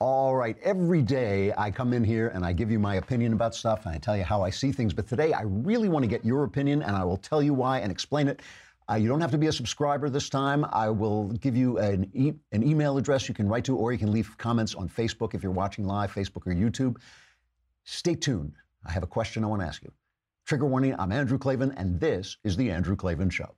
All right, every day I come in here and I give you my opinion about stuff and I tell you how I see things. But today I really want to get your opinion and I will tell you why and explain it. Uh, you don't have to be a subscriber this time. I will give you an, e- an email address you can write to, or you can leave comments on Facebook if you're watching live, Facebook or YouTube. Stay tuned. I have a question I want to ask you. Trigger warning I'm Andrew Klavan, and this is The Andrew Klavan Show.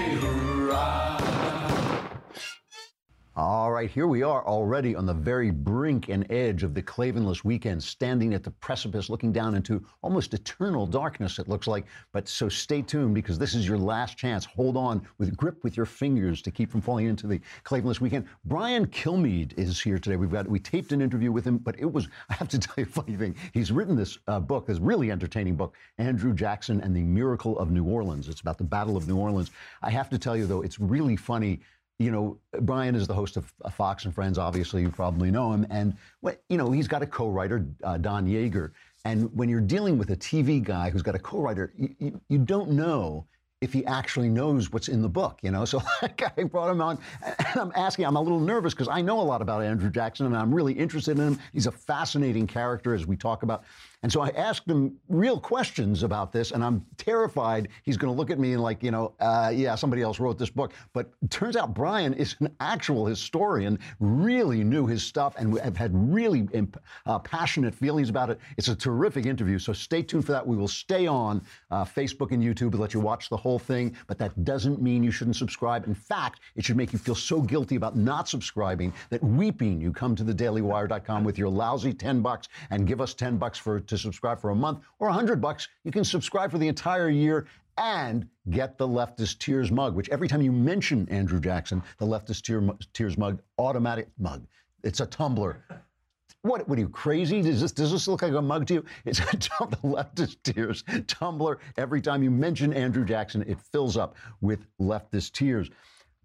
All right, here we are already on the very brink and edge of the Klavanless weekend, standing at the precipice, looking down into almost eternal darkness, it looks like. But so stay tuned because this is your last chance. Hold on with grip with your fingers to keep from falling into the Klavanless weekend. Brian Kilmeade is here today. We've got, we taped an interview with him, but it was, I have to tell you a funny thing. He's written this uh, book, this really entertaining book, Andrew Jackson and the Miracle of New Orleans. It's about the Battle of New Orleans. I have to tell you, though, it's really funny you know, Brian is the host of Fox and Friends. Obviously, you probably know him, and you know he's got a co-writer, uh, Don Yaeger. And when you're dealing with a TV guy who's got a co-writer, you, you, you don't know if he actually knows what's in the book, you know. So I brought him on, and I'm asking. I'm a little nervous because I know a lot about Andrew Jackson, and I'm really interested in him. He's a fascinating character, as we talk about. And so I asked him real questions about this, and I'm terrified he's going to look at me and like, you know, uh, yeah, somebody else wrote this book. But turns out Brian is an actual historian, really knew his stuff, and have had really imp- uh, passionate feelings about it. It's a terrific interview, so stay tuned for that. We will stay on uh, Facebook and YouTube and let you watch the whole thing, but that doesn't mean you shouldn't subscribe. In fact, it should make you feel so guilty about not subscribing that weeping you come to thedailywire.com with your lousy 10 bucks and give us 10 bucks for to subscribe for a month or 100 bucks. You can subscribe for the entire year and get the leftist tears mug, which every time you mention Andrew Jackson, the leftist tear, tears mug, automatic mug. It's a tumbler. What, what are you crazy? Does this does this look like a mug to you? It's a the leftist tears tumbler. Every time you mention Andrew Jackson, it fills up with leftist tears.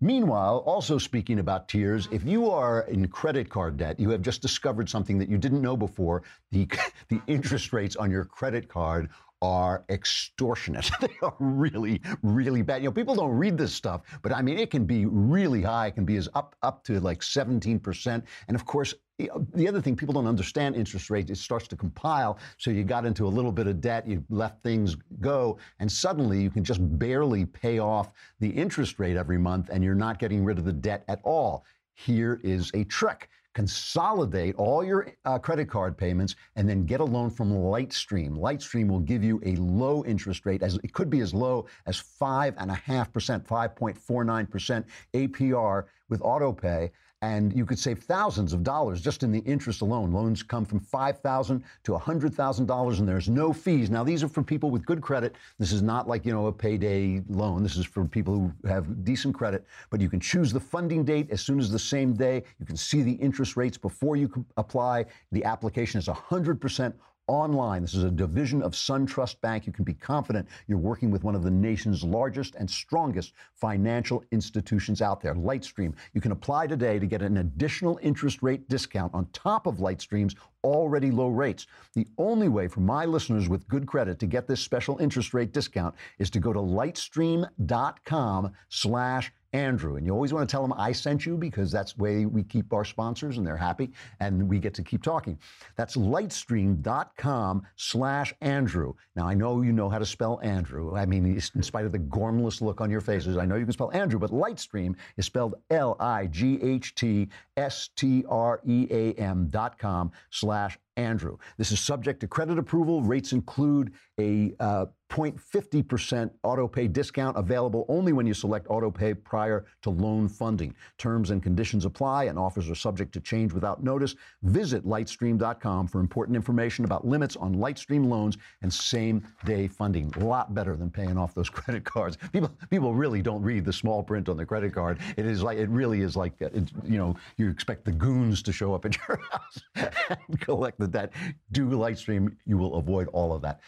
Meanwhile, also speaking about tears, if you are in credit card debt, you have just discovered something that you didn't know before. The, the interest rates on your credit card are extortionate. they are really, really bad. You know, people don't read this stuff, but I mean, it can be really high. It can be as up up to like 17%. And of course, the other thing people don't understand interest rates it starts to compile. So you got into a little bit of debt you let things go and suddenly you can just barely pay off the interest rate every month and you're not getting rid of the debt at all. Here is a trick. Consolidate all your uh, credit card payments and then get a loan from lightstream. Lightstream will give you a low interest rate as it could be as low as 5.5% 5.49% apr with autopay and you could save thousands of dollars just in the interest alone. Loans come from 5,000 to $100,000 and there's no fees. Now, these are for people with good credit. This is not like, you know, a payday loan. This is for people who have decent credit, but you can choose the funding date as soon as the same day. You can see the interest rates before you apply. The application is 100% online. This is a division of SunTrust Bank. You can be confident you're working with one of the nation's largest and strongest financial institutions out there, Lightstream. You can apply today to get an additional interest rate discount on top of Lightstream's already low rates. The only way for my listeners with good credit to get this special interest rate discount is to go to lightstream.com slash Andrew. And you always want to tell them I sent you because that's the way we keep our sponsors and they're happy and we get to keep talking. That's lightstream.com slash Andrew. Now, I know you know how to spell Andrew. I mean, in spite of the gormless look on your faces, I know you can spell Andrew, but Lightstream is spelled L-I-G-H-T-S-T-R-E-A-M dot com slash Andrew. This is subject to credit approval. Rates include a uh, 0.50% auto pay discount available only when you select auto pay prior to loan funding. Terms and conditions apply and offers are subject to change without notice. Visit lightstream.com for important information about limits on Lightstream loans and same day funding. A lot better than paying off those credit cards. People people really don't read the small print on the credit card. It is like it really is like uh, you know you expect the goons to show up at your house and collect the debt. Do Lightstream, you will avoid all of that.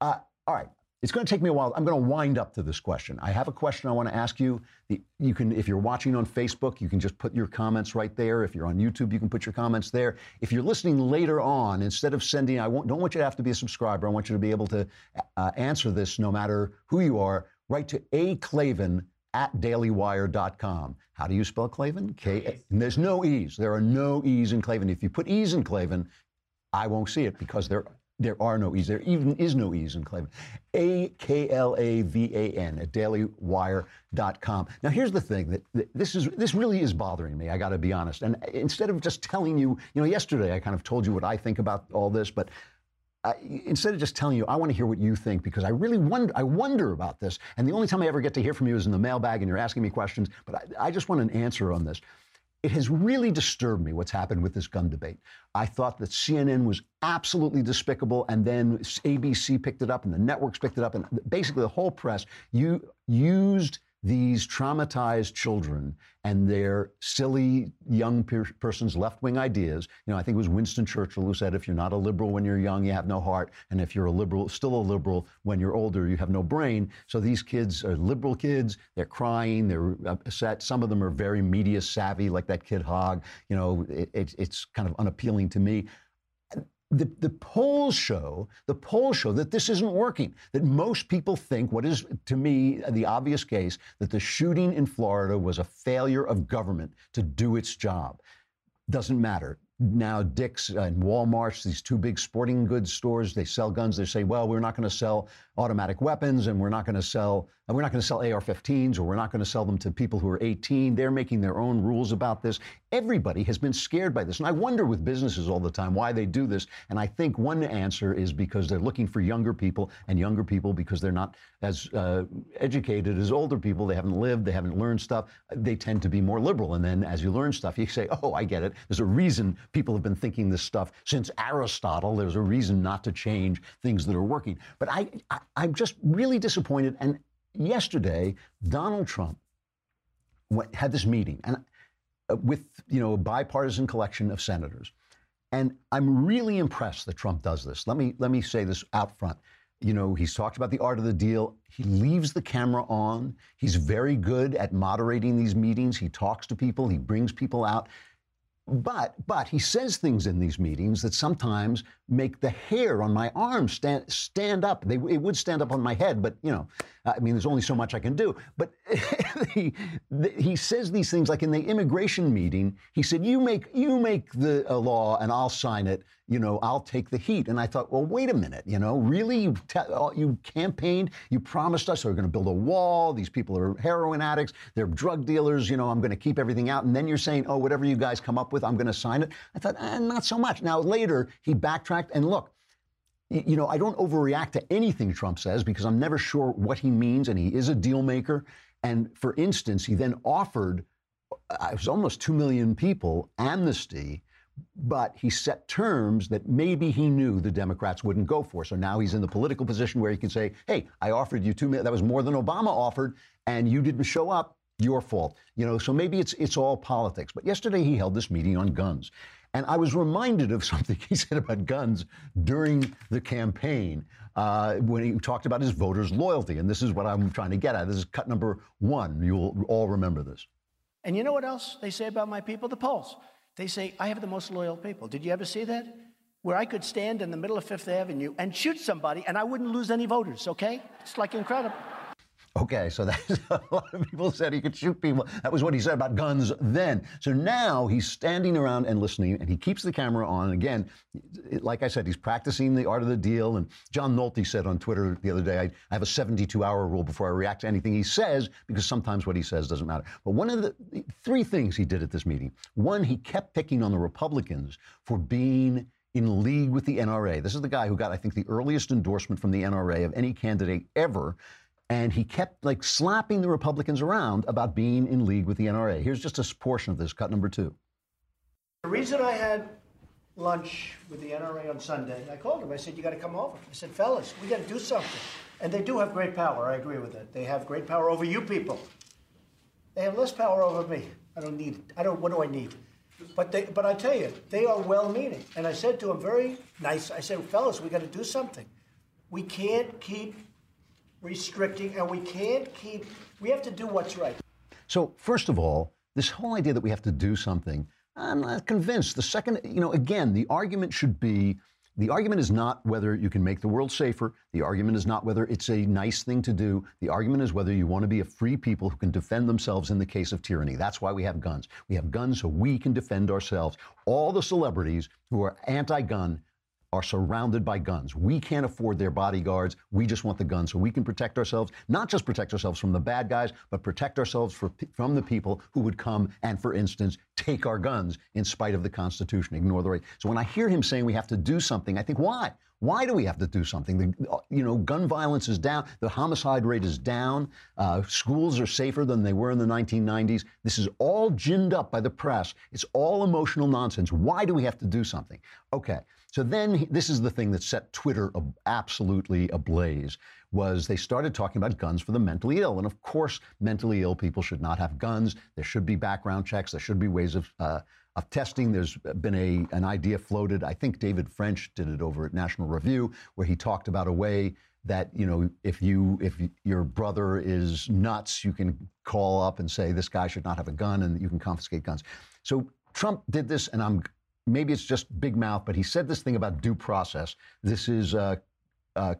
Uh, all right. It's going to take me a while. I'm going to wind up to this question. I have a question I want to ask you. The, you can, if you're watching on Facebook, you can just put your comments right there. If you're on YouTube, you can put your comments there. If you're listening later on, instead of sending, I don't want you to have to be a subscriber. I want you to be able to uh, answer this no matter who you are. Write to a Klavan at dailywire.com. How do you spell Klavan? K. And there's no E's. There are no E's in Klavan. If you put E's in Klavan, I won't see it because there there are no E's. There even is no E's in Klavan. A K L A V A N at dailywire.com. Now, here's the thing that, that this is this really is bothering me. I got to be honest. And instead of just telling you, you know, yesterday I kind of told you what I think about all this, but I, instead of just telling you, I want to hear what you think because I really wonder. I wonder about this. And the only time I ever get to hear from you is in the mailbag, and you're asking me questions. But I, I just want an answer on this. It has really disturbed me what's happened with this gun debate. I thought that CNN was absolutely despicable, and then ABC picked it up, and the networks picked it up, and basically the whole press you used these traumatized children and their silly young per- person's left-wing ideas. You know, I think it was Winston Churchill who said, "If you're not a liberal when you're young, you have no heart, and if you're a liberal, still a liberal when you're older, you have no brain." So these kids are liberal kids. They're crying. They're upset. Some of them are very media savvy, like that kid Hogg. You know, it, it, it's kind of unappealing to me the, the polls show the polls show that this isn't working that most people think what is to me the obvious case that the shooting in florida was a failure of government to do its job doesn't matter now Dick's and Walmart's, these two big sporting goods stores, they sell guns. They say, well, we're not going to sell automatic weapons and we're not going to sell we're not going to sell AR-15s or we're not going to sell them to people who are 18. They're making their own rules about this. Everybody has been scared by this. And I wonder with businesses all the time why they do this. And I think one answer is because they're looking for younger people and younger people because they're not as uh, educated as older people. They haven't lived, they haven't learned stuff. They tend to be more liberal. And then as you learn stuff, you say, oh, I get it. There's a reason people have been thinking this stuff since Aristotle. There's a reason not to change things that are working. But I, I I'm just really disappointed. And yesterday, Donald Trump went, had this meeting and uh, with you know a bipartisan collection of senators, and I'm really impressed that Trump does this. Let me let me say this out front. You know, he's talked about the art of the deal. He leaves the camera on. He's very good at moderating these meetings. He talks to people. He brings people out. But but he says things in these meetings that sometimes make the hair on my arm stand stand up. They, it would stand up on my head, but you know, I mean, there's only so much I can do. But he, the, he says these things like in the immigration meeting. He said, "You make you make the law, and I'll sign it. You know, I'll take the heat." And I thought, well, wait a minute. You know, really, you te- you campaigned, you promised us we're going to build a wall. These people are heroin addicts, they're drug dealers. You know, I'm going to keep everything out. And then you're saying, "Oh, whatever you guys come up with, I'm going to sign it." I thought, eh, not so much. Now later, he backtracked and look you know, I don't overreact to anything Trump says because I'm never sure what he means, and he is a deal maker. And for instance, he then offered, uh, it was almost 2 million people amnesty, but he set terms that maybe he knew the Democrats wouldn't go for. So now he's in the political position where he can say, hey, I offered you 2 million, that was more than Obama offered, and you didn't show up, your fault. You know, so maybe it's it's all politics. But yesterday he held this meeting on guns. And I was reminded of something he said about guns during the campaign uh, when he talked about his voters' loyalty. And this is what I'm trying to get at. This is cut number one. You'll all remember this. And you know what else they say about my people? The polls. They say, I have the most loyal people. Did you ever see that? Where I could stand in the middle of Fifth Avenue and shoot somebody and I wouldn't lose any voters, okay? It's like incredible. Okay, so that's a lot of people said he could shoot people. That was what he said about guns then. So now he's standing around and listening, and he keeps the camera on. And again, like I said, he's practicing the art of the deal. And John Nolte said on Twitter the other day, I, I have a 72-hour rule before I react to anything he says because sometimes what he says doesn't matter. But one of the three things he did at this meeting: one, he kept picking on the Republicans for being in league with the NRA. This is the guy who got, I think, the earliest endorsement from the NRA of any candidate ever. And he kept like slapping the Republicans around about being in league with the NRA. Here's just a portion of this, cut number two. The reason I had lunch with the NRA on Sunday, I called him. I said, You got to come over. I said, Fellas, we got to do something. And they do have great power. I agree with that. They have great power over you people. They have less power over me. I don't need it. I don't, what do I need? But they, but I tell you, they are well-meaning. And I said to them, very nice. I said, fellas, we got to do something. We can't keep restricting, and we can't keep, we have to do what's right. So, first of all, this whole idea that we have to do something, I'm not convinced. The second, you know, again, the argument should be the argument is not whether you can make the world safer. The argument is not whether it's a nice thing to do. The argument is whether you want to be a free people who can defend themselves in the case of tyranny. That's why we have guns. We have guns so we can defend ourselves. All the celebrities who are anti gun are surrounded by guns. We can't afford their bodyguards. We just want the guns so we can protect ourselves, not just protect ourselves from the bad guys, but protect ourselves for, from the people who would come and, for instance, take our guns in spite of the Constitution, ignore the right. So when I hear him saying we have to do something, I think, why? Why do we have to do something? The, you know, gun violence is down. The homicide rate is down. Uh, schools are safer than they were in the 1990s. This is all ginned up by the press. It's all emotional nonsense. Why do we have to do something? Okay. So then this is the thing that set Twitter absolutely ablaze was they started talking about guns for the mentally ill. And of course, mentally ill people should not have guns. There should be background checks. There should be ways of uh, of testing. There's been a an idea floated. I think David French did it over at National Review, where he talked about a way that you know if you if your brother is nuts, you can call up and say this guy should not have a gun, and you can confiscate guns. So Trump did this, and I'm maybe it's just big mouth, but he said this thing about due process. This is uh, uh,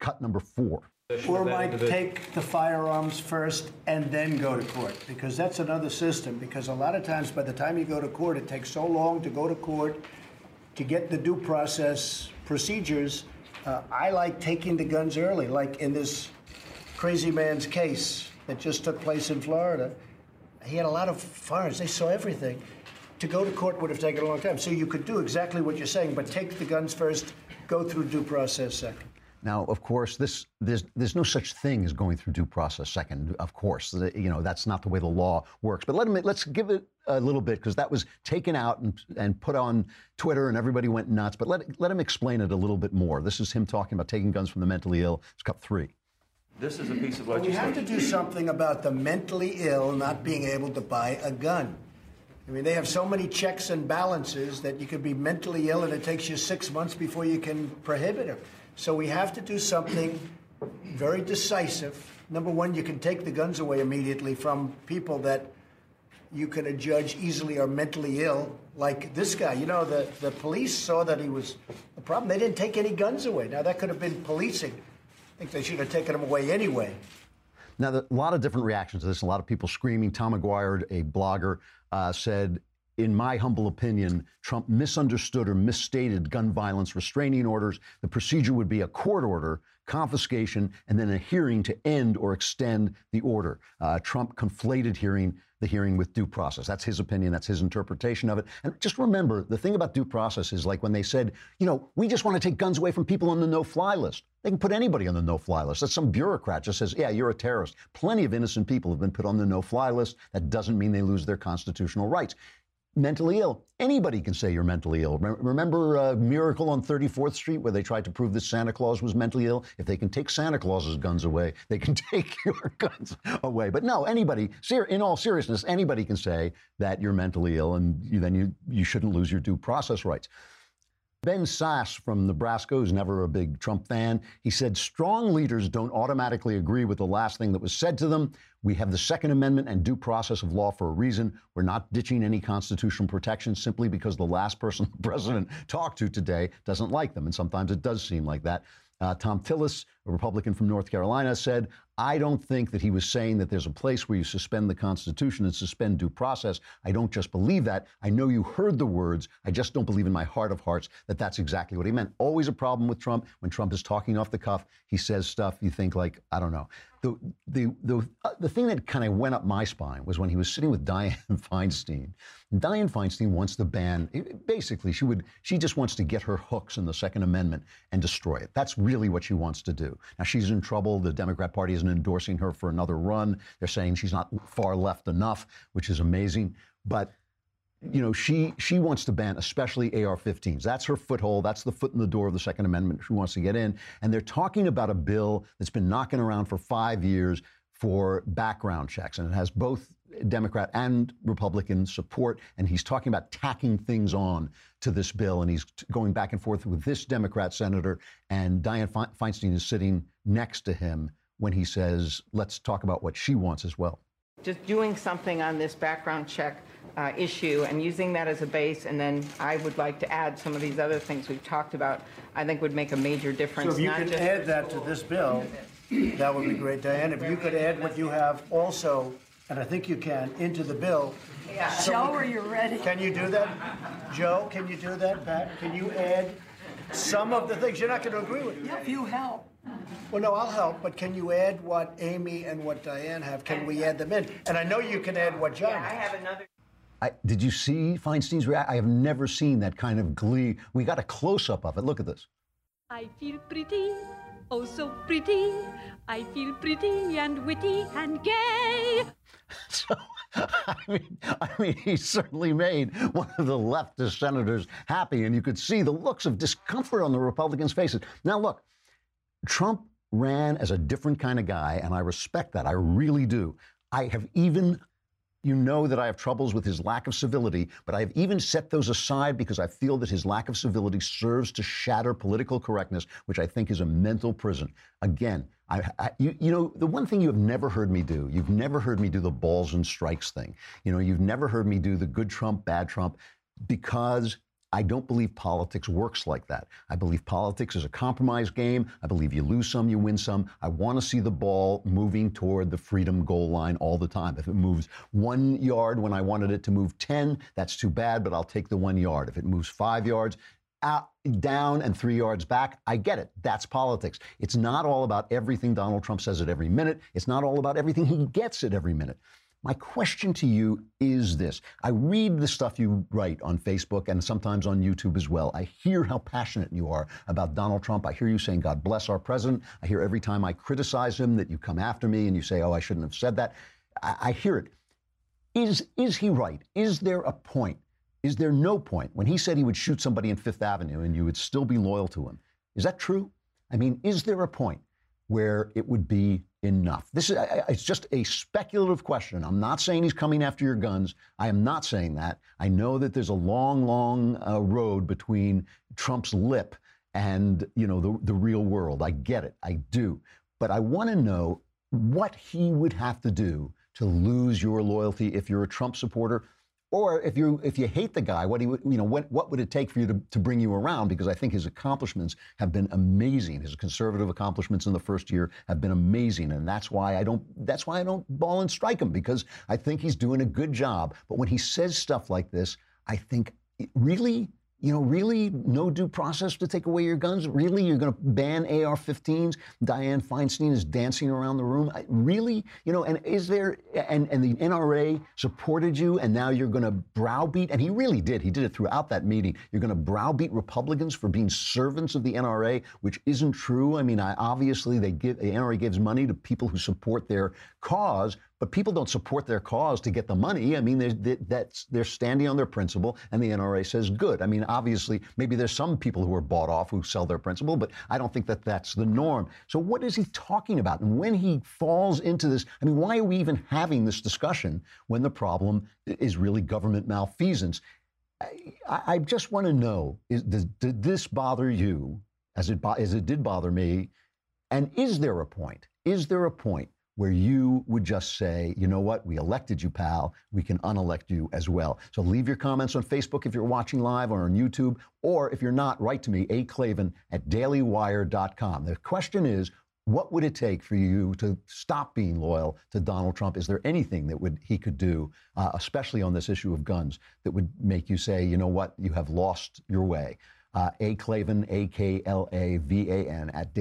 cut number four. Or might take the firearms first and then go to court, because that's another system. Because a lot of times, by the time you go to court, it takes so long to go to court to get the due process procedures. Uh, I like taking the guns early, like in this crazy man's case that just took place in Florida. He had a lot of firearms, they saw everything. To go to court would have taken a long time. So you could do exactly what you're saying, but take the guns first, go through due process second. Now, of course, this there's there's no such thing as going through due process second. Of course, you know that's not the way the law works. But let him let's give it a little bit because that was taken out and and put on Twitter and everybody went nuts. But let let him explain it a little bit more. This is him talking about taking guns from the mentally ill. It's cup three. This is a piece of legislation. We have to do something about the mentally ill not being able to buy a gun. I mean, they have so many checks and balances that you could be mentally ill and it takes you six months before you can prohibit it. So we have to do something very decisive. Number one, you can take the guns away immediately from people that you can adjudge easily are mentally ill, like this guy. You know, the, the police saw that he was a problem. They didn't take any guns away. Now, that could have been policing. I think they should have taken them away anyway. Now, a lot of different reactions to this, a lot of people screaming. Tom Maguire, a blogger, uh, said in my humble opinion, Trump misunderstood or misstated gun violence restraining orders. The procedure would be a court order, confiscation, and then a hearing to end or extend the order. Uh, Trump conflated hearing the hearing with due process. That's his opinion. That's his interpretation of it. And just remember, the thing about due process is like when they said, you know, we just want to take guns away from people on the no-fly list. They can put anybody on the no-fly list. That's some bureaucrat just says, yeah, you're a terrorist. Plenty of innocent people have been put on the no-fly list. That doesn't mean they lose their constitutional rights mentally ill. Anybody can say you're mentally ill. Remember uh, Miracle on 34th Street where they tried to prove that Santa Claus was mentally ill? If they can take Santa Claus's guns away, they can take your guns away. But no, anybody, in all seriousness, anybody can say that you're mentally ill and you, then you, you shouldn't lose your due process rights. Ben Sasse from Nebraska, who's never a big Trump fan, he said strong leaders don't automatically agree with the last thing that was said to them. We have the Second Amendment and due process of law for a reason. We're not ditching any constitutional protection simply because the last person the president talked to today doesn't like them. And sometimes it does seem like that. Uh, Thom Tillis, a Republican from North Carolina, said, I don't think that he was saying that there's a place where you suspend the Constitution and suspend due process. I don't just believe that. I know you heard the words. I just don't believe in my heart of hearts that that's exactly what he meant. Always a problem with Trump. When Trump is talking off the cuff, he says stuff you think like, I don't know the the the uh, the thing that kind of went up my spine was when he was sitting with Dianne Feinstein. Dianne Feinstein wants to ban. Basically, she would she just wants to get her hooks in the Second Amendment and destroy it. That's really what she wants to do. Now she's in trouble. The Democrat Party isn't endorsing her for another run. They're saying she's not far left enough, which is amazing. But you know, she she wants to ban especially AR-15s. That's her foothold. That's the foot in the door of the Second Amendment. She wants to get in, and they're talking about a bill that's been knocking around for five years for background checks, and it has both Democrat and Republican support, and he's talking about tacking things on to this bill, and he's going back and forth with this Democrat senator, and Dianne Feinstein is sitting next to him when he says, "Let's talk about what she wants as well." Just doing something on this background check uh, issue and using that as a base, and then I would like to add some of these other things we've talked about. I think would make a major difference. So if you not could just- add that to this bill, that would be great, Dianne. If you could add what you have also, and I think you can, into the bill. so Joe, we are you ready? Can you do that? Joe, can you do that? Pat, can you add some of the things? You're not going to agree with me. If you help. Well, no, I'll help, but can you add what Amy and what Dianne have? Can we add them in? And I know you can add what John Yeah, I have another. I, did you see Feinstein's reaction? I have never seen that kind of glee. We got a close up of it. Look at this. I feel pretty, oh so pretty. I feel pretty and witty and gay. So, I mean, I mean, he certainly made one of the leftist senators happy, and you could see the looks of discomfort on the Republicans' faces. Now, look, Trump ran as a different kind of guy, and I respect that. I really do. I have even you know that I have troubles with his lack of civility, but I have even set those aside because I feel that his lack of civility serves to shatter political correctness, which I think is a mental prison. Again, I, I, you, you know, the one thing you have never heard me do, you've never heard me do the balls and strikes thing. You know, you've never heard me do the good Trump, bad Trump, because I don't believe politics works like that. I believe politics is a compromise game. I believe you lose some, you win some. I want to see the ball moving toward the freedom goal line all the time. If it moves one yard when I wanted it to move 10, that's too bad, but I'll take the one yard. If it moves five yards, out, down and three yards back. I get it. That's politics. It's not all about everything Donald Trump says at every minute. It's not all about everything he gets at every minute. My question to you is this. I read the stuff you write on Facebook and sometimes on YouTube as well. I hear how passionate you are about Donald Trump. I hear you saying, God bless our president. I hear every time I criticize him that you come after me and you say, oh, I shouldn't have said that. I, I hear it. Is, is he right? Is there a point? Is there no point when he said he would shoot somebody in Fifth Avenue and you would still be loyal to him? Is that true? I mean, is there a point where it would be enough? This is I- I- it's just a speculative question. I'm not saying he's coming after your guns. I am not saying that. I know that there's a long, long uh, road between Trump's lip and you know the the real world. I get it. I do. But I want to know what he would have to do to lose your loyalty if you're a Trump supporter or if you if you hate the guy, what he would you know what what would it take for you to, to bring you around? Because I think his accomplishments have been amazing. His conservative accomplishments in the first year have been amazing, and that's why I don't that's why I don't ball and strike him because I think he's doing a good job. But when he says stuff like this, I think really. You know, really, no due process to take away your guns? Really, you're going to ban AR 15s? Dianne Feinstein is dancing around the room. I- Really? You know, and is there, and, and the NRA supported you, and now you're going to browbeat, and he really did. He did it throughout that meeting. You're going to browbeat Republicans for being servants of the NRA, which isn't true. I mean, I, obviously, they give, the NRA gives money to people who support their cause, but people don't support their cause to get the money. I mean, they're, they- that's, they're standing on their principle, and the NRA says good. I mean, obviously, maybe there's some people who are bought off who sell their principle, but I don't think that that's the norm. So, what is he talking about? And when he falls into this, I mean, why are we even having this discussion when the problem is really government malfeasance? I, I just want to know: is, does, did this bother you, as it as it did bother me? And is there a point? Is there a point where you would just say, you know what, we elected you, pal. We can unelect you as well. So leave your comments on Facebook if you're watching live or on YouTube, or if you're not, write to me, A. Klavan at dailywire.com. The question is, what would it take for you to stop being loyal to Donald Trump? Is there anything that would he could do, uh, especially on this issue of guns, that would make you say, you know what, you have lost your way? Uh, a Klavan, A K L A V A N at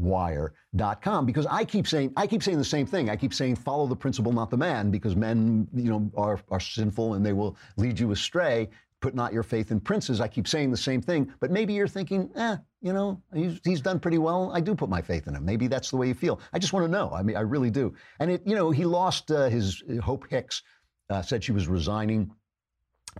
dailywire.com because I keep saying I keep saying the same thing. I keep saying follow the principle, not the man, because men, you know, are are sinful and they will lead you astray. Put not your faith in princes. I keep saying the same thing, but maybe you're thinking, eh, you know, he's, he's done pretty well. I do put my faith in him. Maybe that's the way you feel. I just want to know. I mean, I really do. And it, you know, he lost uh, his Hope Hicks uh, said she was resigning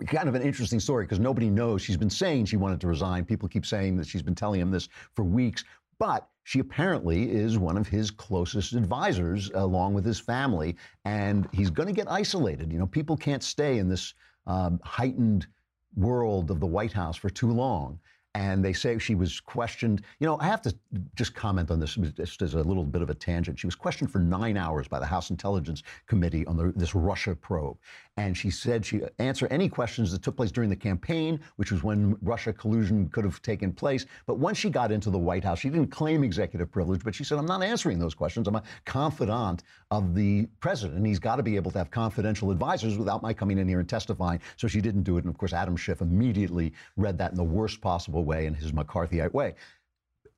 kind of an interesting story because nobody knows. She's been saying she wanted to resign. People keep saying that she's been telling him this for weeks. But she apparently is one of his closest advisors, along with his family, and he's going to get isolated. You know, people can't stay in this um, heightened world of the White House for too long. And they say she was questioned. You know, I have to just comment on this just as a little bit of a tangent. She was questioned for nine hours by the House Intelligence Committee on the, this Russia probe. And she said she answered any questions that took place during the campaign, which was when Russia collusion could have taken place. But once she got into the White House, she didn't claim executive privilege, but she said, I'm not answering those questions. I'm a confidant of the president. And he's got to be able to have confidential advisors without my coming in here and testifying. So she didn't do it. And of course, Adam Schiff immediately read that in the worst possible way, in his McCarthyite way.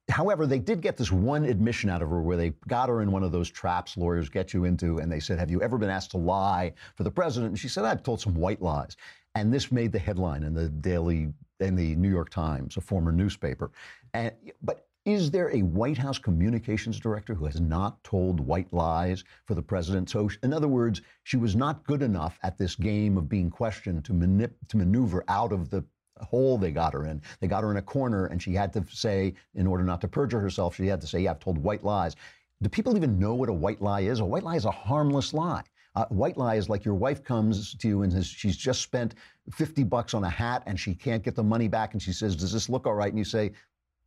However, they did get this one admission out of her where they got her in one of those traps lawyers get you into, and they said, Have you ever been asked to lie for the president? And she said, I've told some white lies. And this made the headline in the Daily, in the New York Times, a former newspaper. And, but is there a White House communications director who has not told white lies for the president? So, in other words, she was not good enough at this game of being questioned to, manip- to maneuver out of the hole they got her in. They got her in a corner, and she had to say, in order not to perjure herself, she had to say, Yeah, I've told white lies. Do people even know what a white lie is? A white lie is a harmless lie. Uh, white lie is like your wife comes to you and says she's just spent 50 bucks on a hat and she can't get the money back, and she says, Does this look all right? And you say,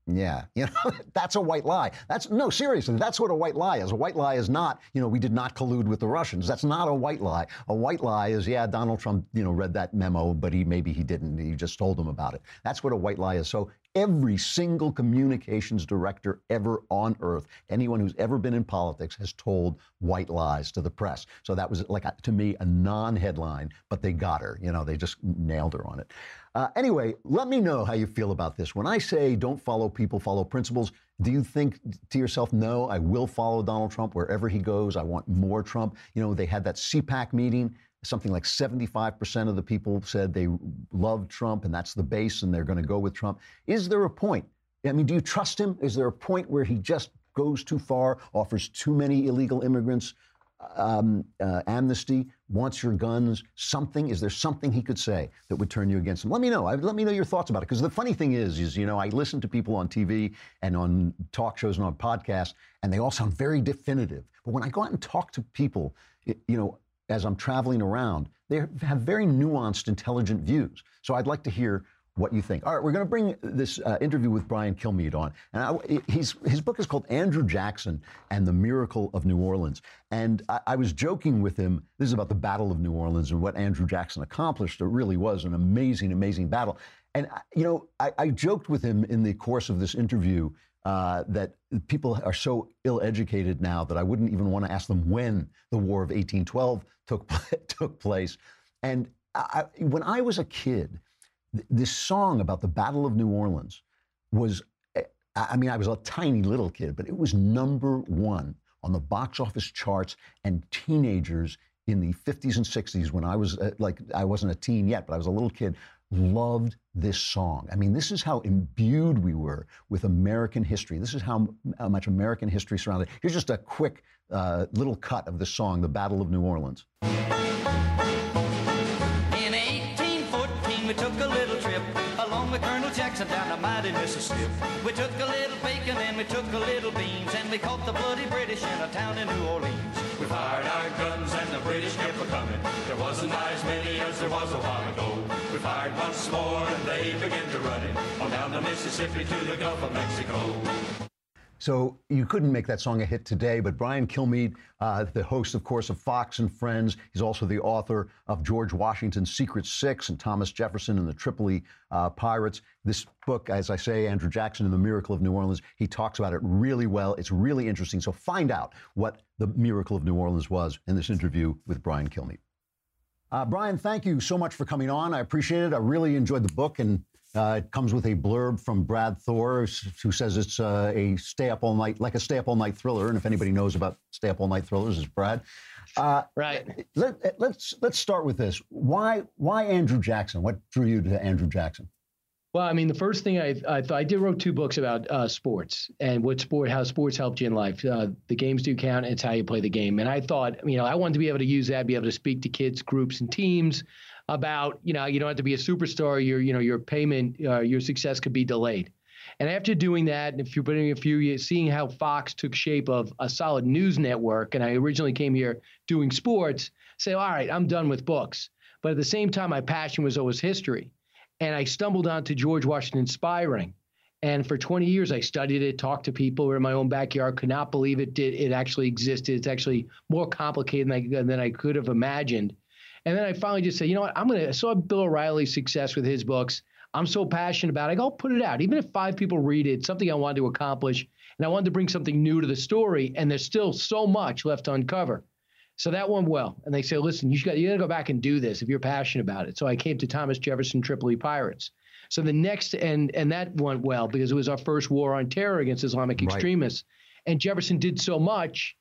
yeah, you know, that's a white lie. That's no, seriously, that's what a white lie is. A white lie is not, you know, we did not collude with the Russians. That's not a white lie. A white lie is, yeah, Donald Trump, you know, read that memo, but he maybe he didn't. He just told them about it. That's what a white lie is. So every single communications director ever on earth, anyone who's ever been in politics, has told white lies to the press. So that was like to me a non-headline, but they got her. You know, they just nailed her on it. Uh, anyway, let me know how you feel about this. When I say don't follow people, follow principles, do you think to yourself, no, I will follow Donald Trump wherever he goes? I want more Trump. You know, they had that CPAC meeting. Something like 75% of the people said they love Trump and that's the base and they're going to go with Trump. Is there a point? I mean, do you trust him? Is there a point where he just goes too far, offers too many illegal immigrants um, uh, amnesty, wants your guns, something? Is there something he could say that would turn you against him? Let me know. I, let me know your thoughts about it. Because the funny thing is, is you know, I listen to people on TV and on talk shows and on podcasts, and they all sound very definitive. But when I go out and talk to people, you know, as I'm traveling around, they have very nuanced, intelligent views. So I'd like to hear what you think. All right, we're going to bring this uh, interview with Brian Kilmeade on, and I, his book is called Andrew Jackson and the Miracle of New Orleans. And I, I, was joking with him. This is about the Battle of New Orleans and what Andrew Jackson accomplished. It really was an amazing, amazing battle. And you know, I, I joked with him in the course of this interview uh, that people are so ill-educated now that I wouldn't even want to ask them when the War of 1812 took took place. And I, when I was a kid this song about the Battle of New Orleans was, eh, I mean, I was a tiny little kid, but it was number one on the box office charts and teenagers in the 50s and 60s when I was uh, like, I wasn't a teen yet, but I was a little kid, loved this song. I mean, this is how imbued we were with American history. This is how, how much American history surrounded. Here's just a quick uh, little cut of the song, The Battle of New Orleans. Jackson down the mighty Mississippi. We took a little bacon and we took a little beans and we caught the bloody British in a town in New Orleans. We fired our guns and the British kept a coming. There wasn't as many as there was a while ago. We fired once more and they began to run it on down the Mississippi to the Gulf of Mexico. So you couldn't make that song a hit today, but Brian Kilmeade, uh, the host, of course, of Fox and Friends, he's also the author of George Washington's Secret Six and Thomas Jefferson and the Tripoli uh, Pirates. This book, as I say, Andrew Jackson and the Miracle of New Orleans, he talks about it really well. It's really interesting. So find out what the Miracle of New Orleans was in this interview with Brian Kilmeade. Uh, Brian, thank you so much for coming on. I appreciate it. I really enjoyed the book and uh, it comes with a blurb from Brad Thor, who says it's uh, a stay up all night, like a stay up all night thriller. And if anybody knows about stay up all night thrillers, it's Brad. Uh, right. Let, us let's, let's start with this. Why why Andrew Jackson? What drew you to Andrew Jackson? Well, I mean, the first thing I I, I did wrote two books about uh, sports and what sport how sports helped you in life. Uh, the games do count. It's how you play the game. And I thought, you know, I wanted to be able to use that, be able to speak to kids, groups, and teams about you know you don't have to be a superstar your you know your payment uh, your success could be delayed And after doing that, and if you're putting a few years, seeing how Fox took shape of a solid news network, and I originally came here doing sports, say, all right, I'm done with books. But at the same time, my passion was always history. And I stumbled onto George Washington's spy ring. And for 20 years, I studied it, talked to people in my own backyard, could not believe it did. It actually existed. It's actually more complicated than I, than I could have imagined. And then I finally just said, you know what? I'm going to, I saw Bill O'Reilly's success with his books. I'm so passionate about it. I go, I'll put it out. Even if five people read it, something I wanted to accomplish. And I wanted to bring something new to the story. And there's still so much left to uncover. So that went well. And they say, listen, you got you got to go back and do this if you're passionate about it. So I came to Thomas Jefferson Tripoli e Pirates. So the next and and that went well because it was our first war on terror against Islamic Right. extremists. And Jefferson did so much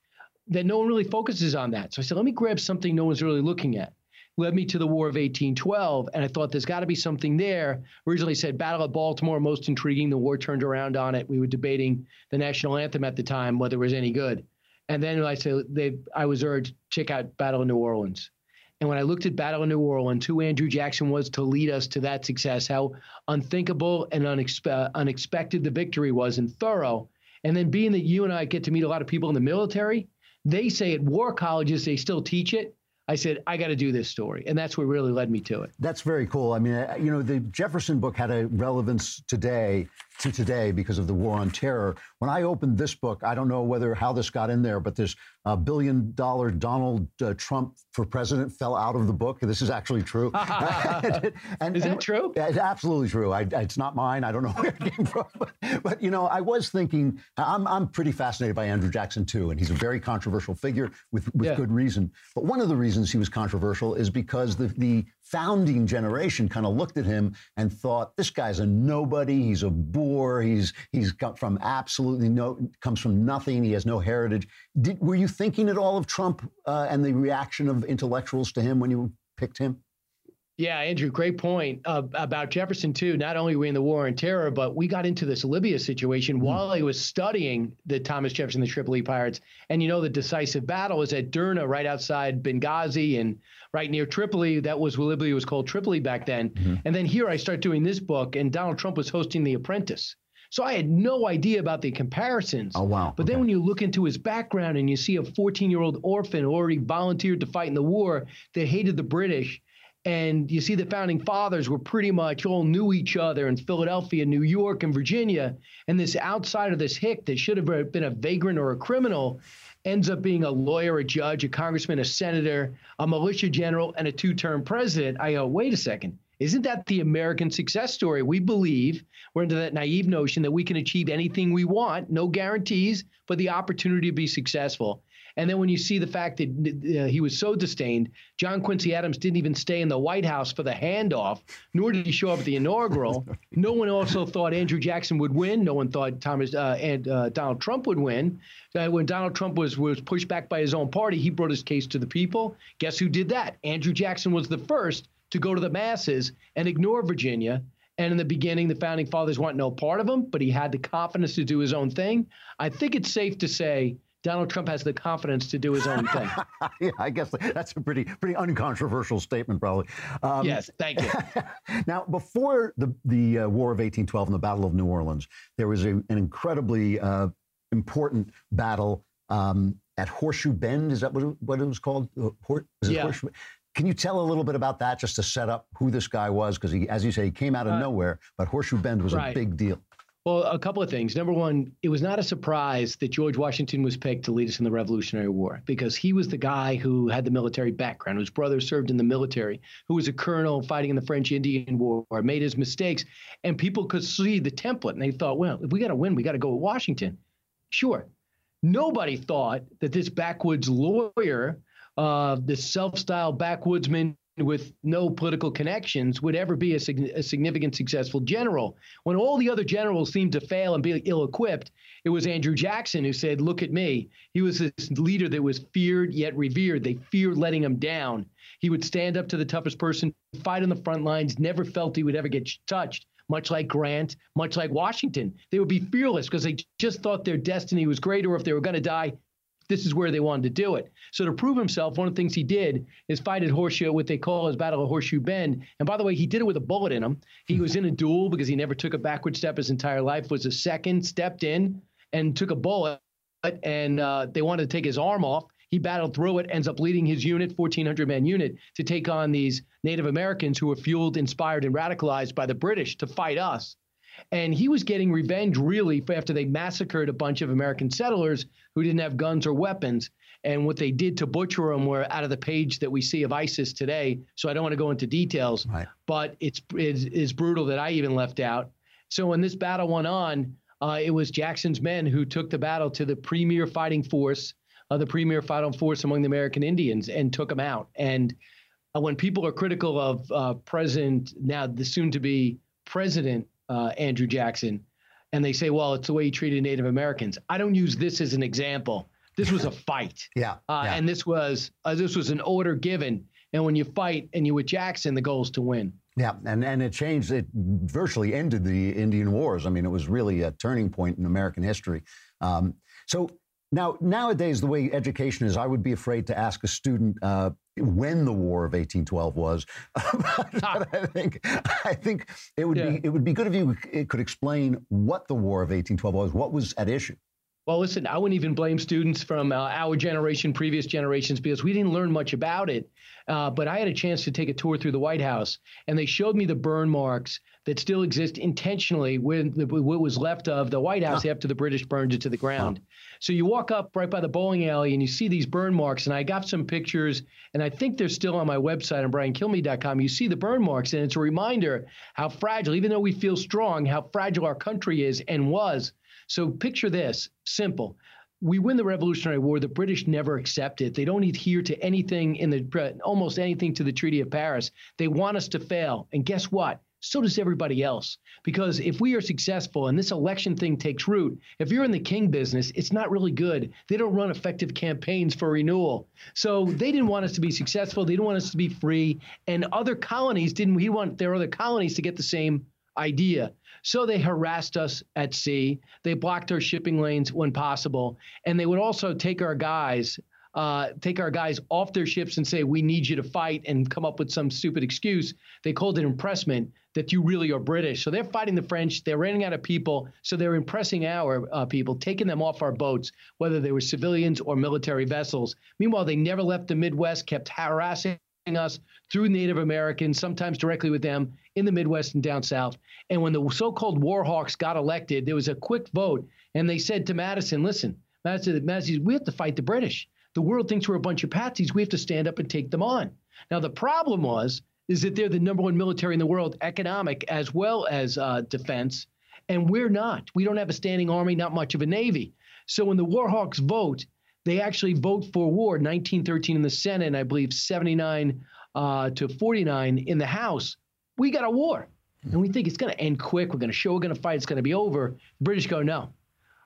that no one really focuses on that. So I said, let me grab something no one's really looking at. Led me to the War of 1812, and I thought there's got to be something there. Originally said Battle of Baltimore, most intriguing. The war turned around on it. We were debating the national anthem at the time, whether it was any good. And then I said, they, I was urged check out Battle of New Orleans. And when I looked at Battle of New Orleans, who Andrew Jackson was to lead us to that success, how unthinkable and unexpe- unexpected the victory was and thorough. And then being that you and I get to meet a lot of people in the military, they say at war colleges they still teach it. I said, I got to do this story. And that's what really led me to it. That's very cool. I mean, you know, the Jefferson book had a relevance today to today because of the war on terror. When I opened this book, I don't know whether how this got in there, but this uh, billion dollar Donald uh, Trump for president fell out of the book. This is actually true. and, Is that and- true? It's absolutely true. I, it's not mine. I don't know where it came from. But, but, you know, I was thinking, I'm, I'm pretty fascinated by Andrew Jackson, too. And he's a very controversial figure with, with Yeah. good reason. But one of the reasons he was controversial is because the, the founding generation kind of looked at him and thought, this guy's a nobody. He's a boor. He's he's got from absolutely no, comes from nothing. He has no heritage. Did, were you thinking at all of Trump uh, and the reaction of intellectuals to him when you picked him? Yeah, Andrew, great point uh, about Jefferson too. Not only were we in the war on terror, but we got into this Libya situation while I was studying the Thomas Jefferson, the Tripoli Pirates. And you know, the decisive battle was at Derna, right outside Benghazi, and right near Tripoli. That was what Libya was called Tripoli back then. And then here I start doing this book, and Donald Trump was hosting The Apprentice. So I had no idea about the comparisons. Oh, wow. But then when you look into his background and you see a 14 year old orphan who already volunteered to fight in the war that hated the British, and you see the founding fathers were pretty much all knew each other in Philadelphia, New York, and Virginia, and this outsider, this hick that should have been a vagrant or a criminal, ends up being a lawyer, a judge, a congressman, a senator, a militia general, and a two term president. I go, wait a second. Isn't that the American success story? We believe we're into that naive notion that we can achieve anything we want, no guarantees, but the opportunity to be successful. And then when you see the fact that uh, he was so disdained, John Quincy Adams didn't even stay in the White House for the handoff, nor did he show up at the inaugural. no one also thought Andrew Jackson would win. No one thought Thomas uh, and uh, Donald Trump would win. Uh, when Donald Trump was was pushed back by his own party, he brought his case to the people. Guess who did that? Andrew Jackson was the first to go to the masses and ignore Virginia. And in the beginning, the founding fathers want no part of him, but he had the confidence to do his own thing. I think it's safe to say Donald Trump has the confidence to do his own thing. yeah, I guess that's a pretty pretty uncontroversial statement, probably. Um, yes, thank you. now, before the the uh, War of 1812 and the Battle of New Orleans, there was a, an incredibly uh, important battle um, at Horseshoe Bend. Is that what it, what it was called? Uh, Hor- was it Yeah. Horseshoe? Can you tell a little bit about that, just to set up who this guy was? Because he, as you say, he came out of nowhere, but Horseshoe Bend was a big deal. Well, a couple of things. Number one, it was not a surprise that George Washington was picked to lead us in the Revolutionary War because he was the guy who had the military background, whose brother served in the military, who was a colonel fighting in the French Indian War, made his mistakes, and people could see the template and they thought, well, if we got to win, we got to go with Washington. Sure. Nobody thought that this backwoods lawyer, uh, this self-styled backwoodsman with no political connections would ever be a, sig- a significant successful general. When all the other generals seemed to fail and be ill-equipped, it was Andrew Jackson who said, "Look at me." He was this leader that was feared yet revered. They feared letting him down. He would stand up to the toughest person, fight on the front lines, never felt he would ever get touched. Much like Grant, much like Washington, they would be fearless because they just thought their destiny was great, or if they were going to die, this is where they wanted to do it. So to prove himself, one of the things he did is fight at Horseshoe, what they call his Battle of Horseshoe Bend. And by the way, he did it with a bullet in him. He was in a duel because he never took a backward step his entire life. Was a second, stepped in and took a bullet, and uh, they wanted to take his arm off. He battled through it, ends up leading his unit, 1,400 man unit, to take on these Native Americans who were fueled, inspired, and radicalized by the British to fight us. And he was getting revenge really after they massacred a bunch of American settlers who didn't have guns or weapons. And what they did to butcher them were out of the page that we see of ISIS today. So I don't want to go into details, Right. but it's, it's, it's brutal that I even left out. So when this battle went on, uh, it was Jackson's men who took the battle to the premier fighting force, uh, the premier fighting force among the American Indians, and took them out. And uh, when people are critical of uh, President, now the soon to be President uh, Andrew Jackson, and they say, well, it's the way he treated Native Americans. I don't use this as an example. This was a fight. Yeah, Uh, yeah. And this was uh, this was an order given. And when you fight and you with Jackson, the goal is to win. Yeah, and, and it changed, it virtually ended the Indian Wars. I mean, it was really a turning point in American history. Um, so now, nowadays, the way education is, I would be afraid to ask a student uh, when the War of 1812 was. but I think, I think it would Yeah. be it would be good if you could explain what the War of 1812 was, what was at issue. Well, listen, I wouldn't even blame students from uh, our generation, previous generations, because we didn't learn much about it. Uh, but I had a chance to take a tour through the White House, and they showed me the burn marks that still exist intentionally with the, what was left of the White House after the British burned it to the ground. So you walk up right by the bowling alley and you see these burn marks. And I got some pictures, and I think they're still on my website on briankilmeade.com. You see the burn marks, and it's a reminder how fragile, even though we feel strong, how fragile our country is and was. So picture this simple. We win the Revolutionary War. The British never accept it. They don't adhere to anything in the uh, almost anything to the Treaty of Paris. They want us to fail. And guess what? So does everybody else. Because if we are successful and this election thing takes root, if you're in the king business, it's not really good. They don't run effective campaigns for renewal. So they didn't want us to be successful. They didn't want us to be free. And other colonies didn't. We want their other colonies to get the same idea. So they harassed us at sea. They blocked our shipping lanes when possible, and they would also take our guys, uh, take our guys off their ships and say, "We need you to fight," and come up with some stupid excuse. They called it impressment that you really are British. So they're fighting the French. They're running out of people, so they're impressing our uh, people, taking them off our boats, whether they were civilians or military vessels. Meanwhile, they never left the Midwest, kept harassing us through Native Americans, sometimes directly with them in the Midwest and down south. And when the so-called war hawks got elected, there was a quick vote, and they said to Madison, "Listen, Madison, Madison, we have to fight the British. The world thinks we're a bunch of patsies. We have to stand up and take them on." Now the problem was is that they're the number one military in the world, economic as well as uh, defense, and we're not. We don't have a standing army, not much of a navy. So when the war hawks vote, they actually vote for war 1913 in the Senate, and I believe 79 uh, to 49 in the House. We got a war. And we think it's going to end quick. We're going to show we're going to fight. It's going to be over. The British go, no,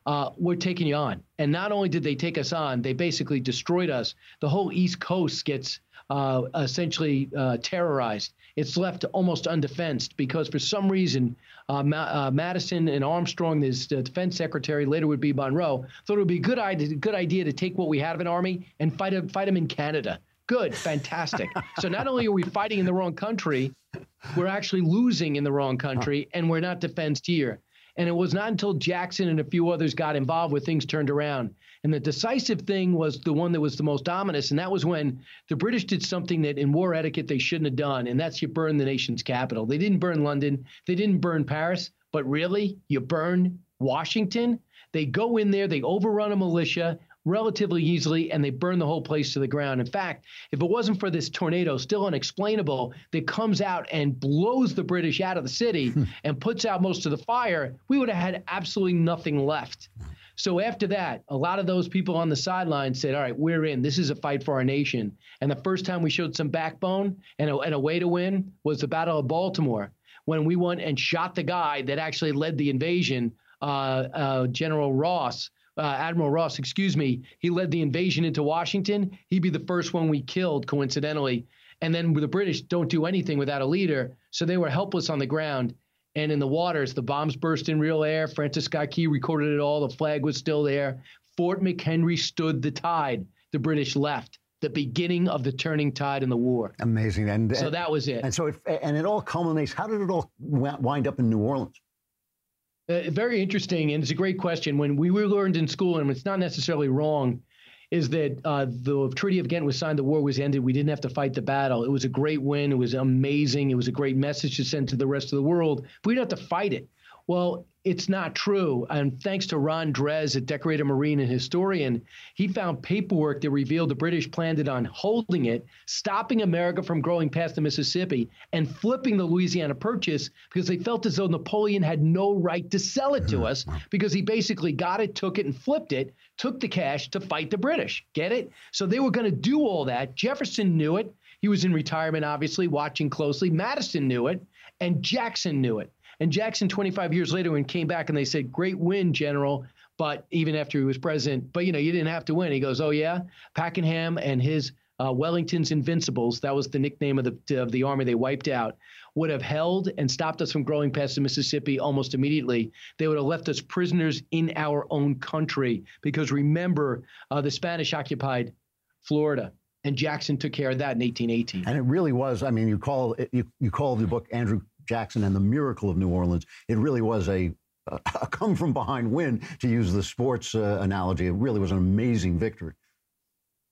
uh, we're taking you on. And not only did they take us on, they basically destroyed us. The whole East Coast gets uh, essentially uh, terrorized. It's left almost undefensed because for some reason, uh, Ma- uh, Madison and Armstrong, this defense secretary, later would be Monroe, thought it would be a good idea, good idea to take what we had of an army and fight, a- fight them in Canada. Good, fantastic. so not only are we fighting in the wrong country, we're actually losing in the wrong country, and we're not defensed here. And it was not until Jackson and a few others got involved where things turned around. And the decisive thing was the one that was the most ominous, and that was when the British did something that in war etiquette they shouldn't have done, and that's you burn the nation's capital. They didn't burn London, they didn't burn Paris, but really, you burn Washington. They go in there, they overrun a militia relatively easily, and they burn the whole place to the ground. In fact, if it wasn't for this tornado, still unexplainable, that comes out and blows the British out of the city and puts out most of the fire, we would have had absolutely nothing left. So after that, a lot of those people on the sidelines said, "All right, we're in. This is a fight for our nation." And the first time we showed some backbone and a, and a way to win was the Battle of Baltimore, when we went and shot the guy that actually led the invasion, uh, uh, General Ross. Uh, Admiral Ross, excuse me, he led the invasion into Washington. He'd be the first one we killed, coincidentally. And then the British don't do anything without a leader, so they were helpless on the ground and in the waters. The bombs burst in real air. Francis Scott Key recorded it all. The flag was still there. Fort McHenry stood the tide. The British left. The beginning of the turning tide in the war. Amazing. And So that was it. and so it and it all culminates. How did it all wind up in New Orleans? Uh, very interesting, and it's a great question. When we were learned in school, and it's not necessarily wrong, is that uh, the Treaty of Ghent was signed, the war was ended, we didn't have to fight the battle. It was a great win. It was amazing. It was a great message to send to the rest of the world. We didn't have to fight it. Well, it's not true. And thanks to Ron Drez, a decorated Marine and historian, he found paperwork that revealed the British planned it on holding it, stopping America from growing past the Mississippi, and flipping the Louisiana Purchase because they felt as though Napoleon had no right to sell it to mm-hmm. us because he basically got it, took it, and flipped it, took the cash to fight the British. Get it? So they were going to do all that. Jefferson knew it. He was in retirement, obviously, watching closely. Madison knew it, and Jackson knew it. And Jackson, 25 years later, when he came back and they said, Great win, General. But even after he was president, but you know, you didn't have to win. He goes, Oh, yeah. Pakenham and his uh, Wellington's Invincibles, that was the nickname of the, of the army they wiped out, would have held and stopped us from growing past the Mississippi almost immediately. They would have left us prisoners in our own country. Because remember, uh, the Spanish occupied Florida. And Jackson took care of that in 1818. And it really was. I mean, you call it, you, you call the book Andrew Jackson and the Miracle of New Orleans. It really was a, a come from behind win, to use the sports uh, analogy. It really was an amazing victory.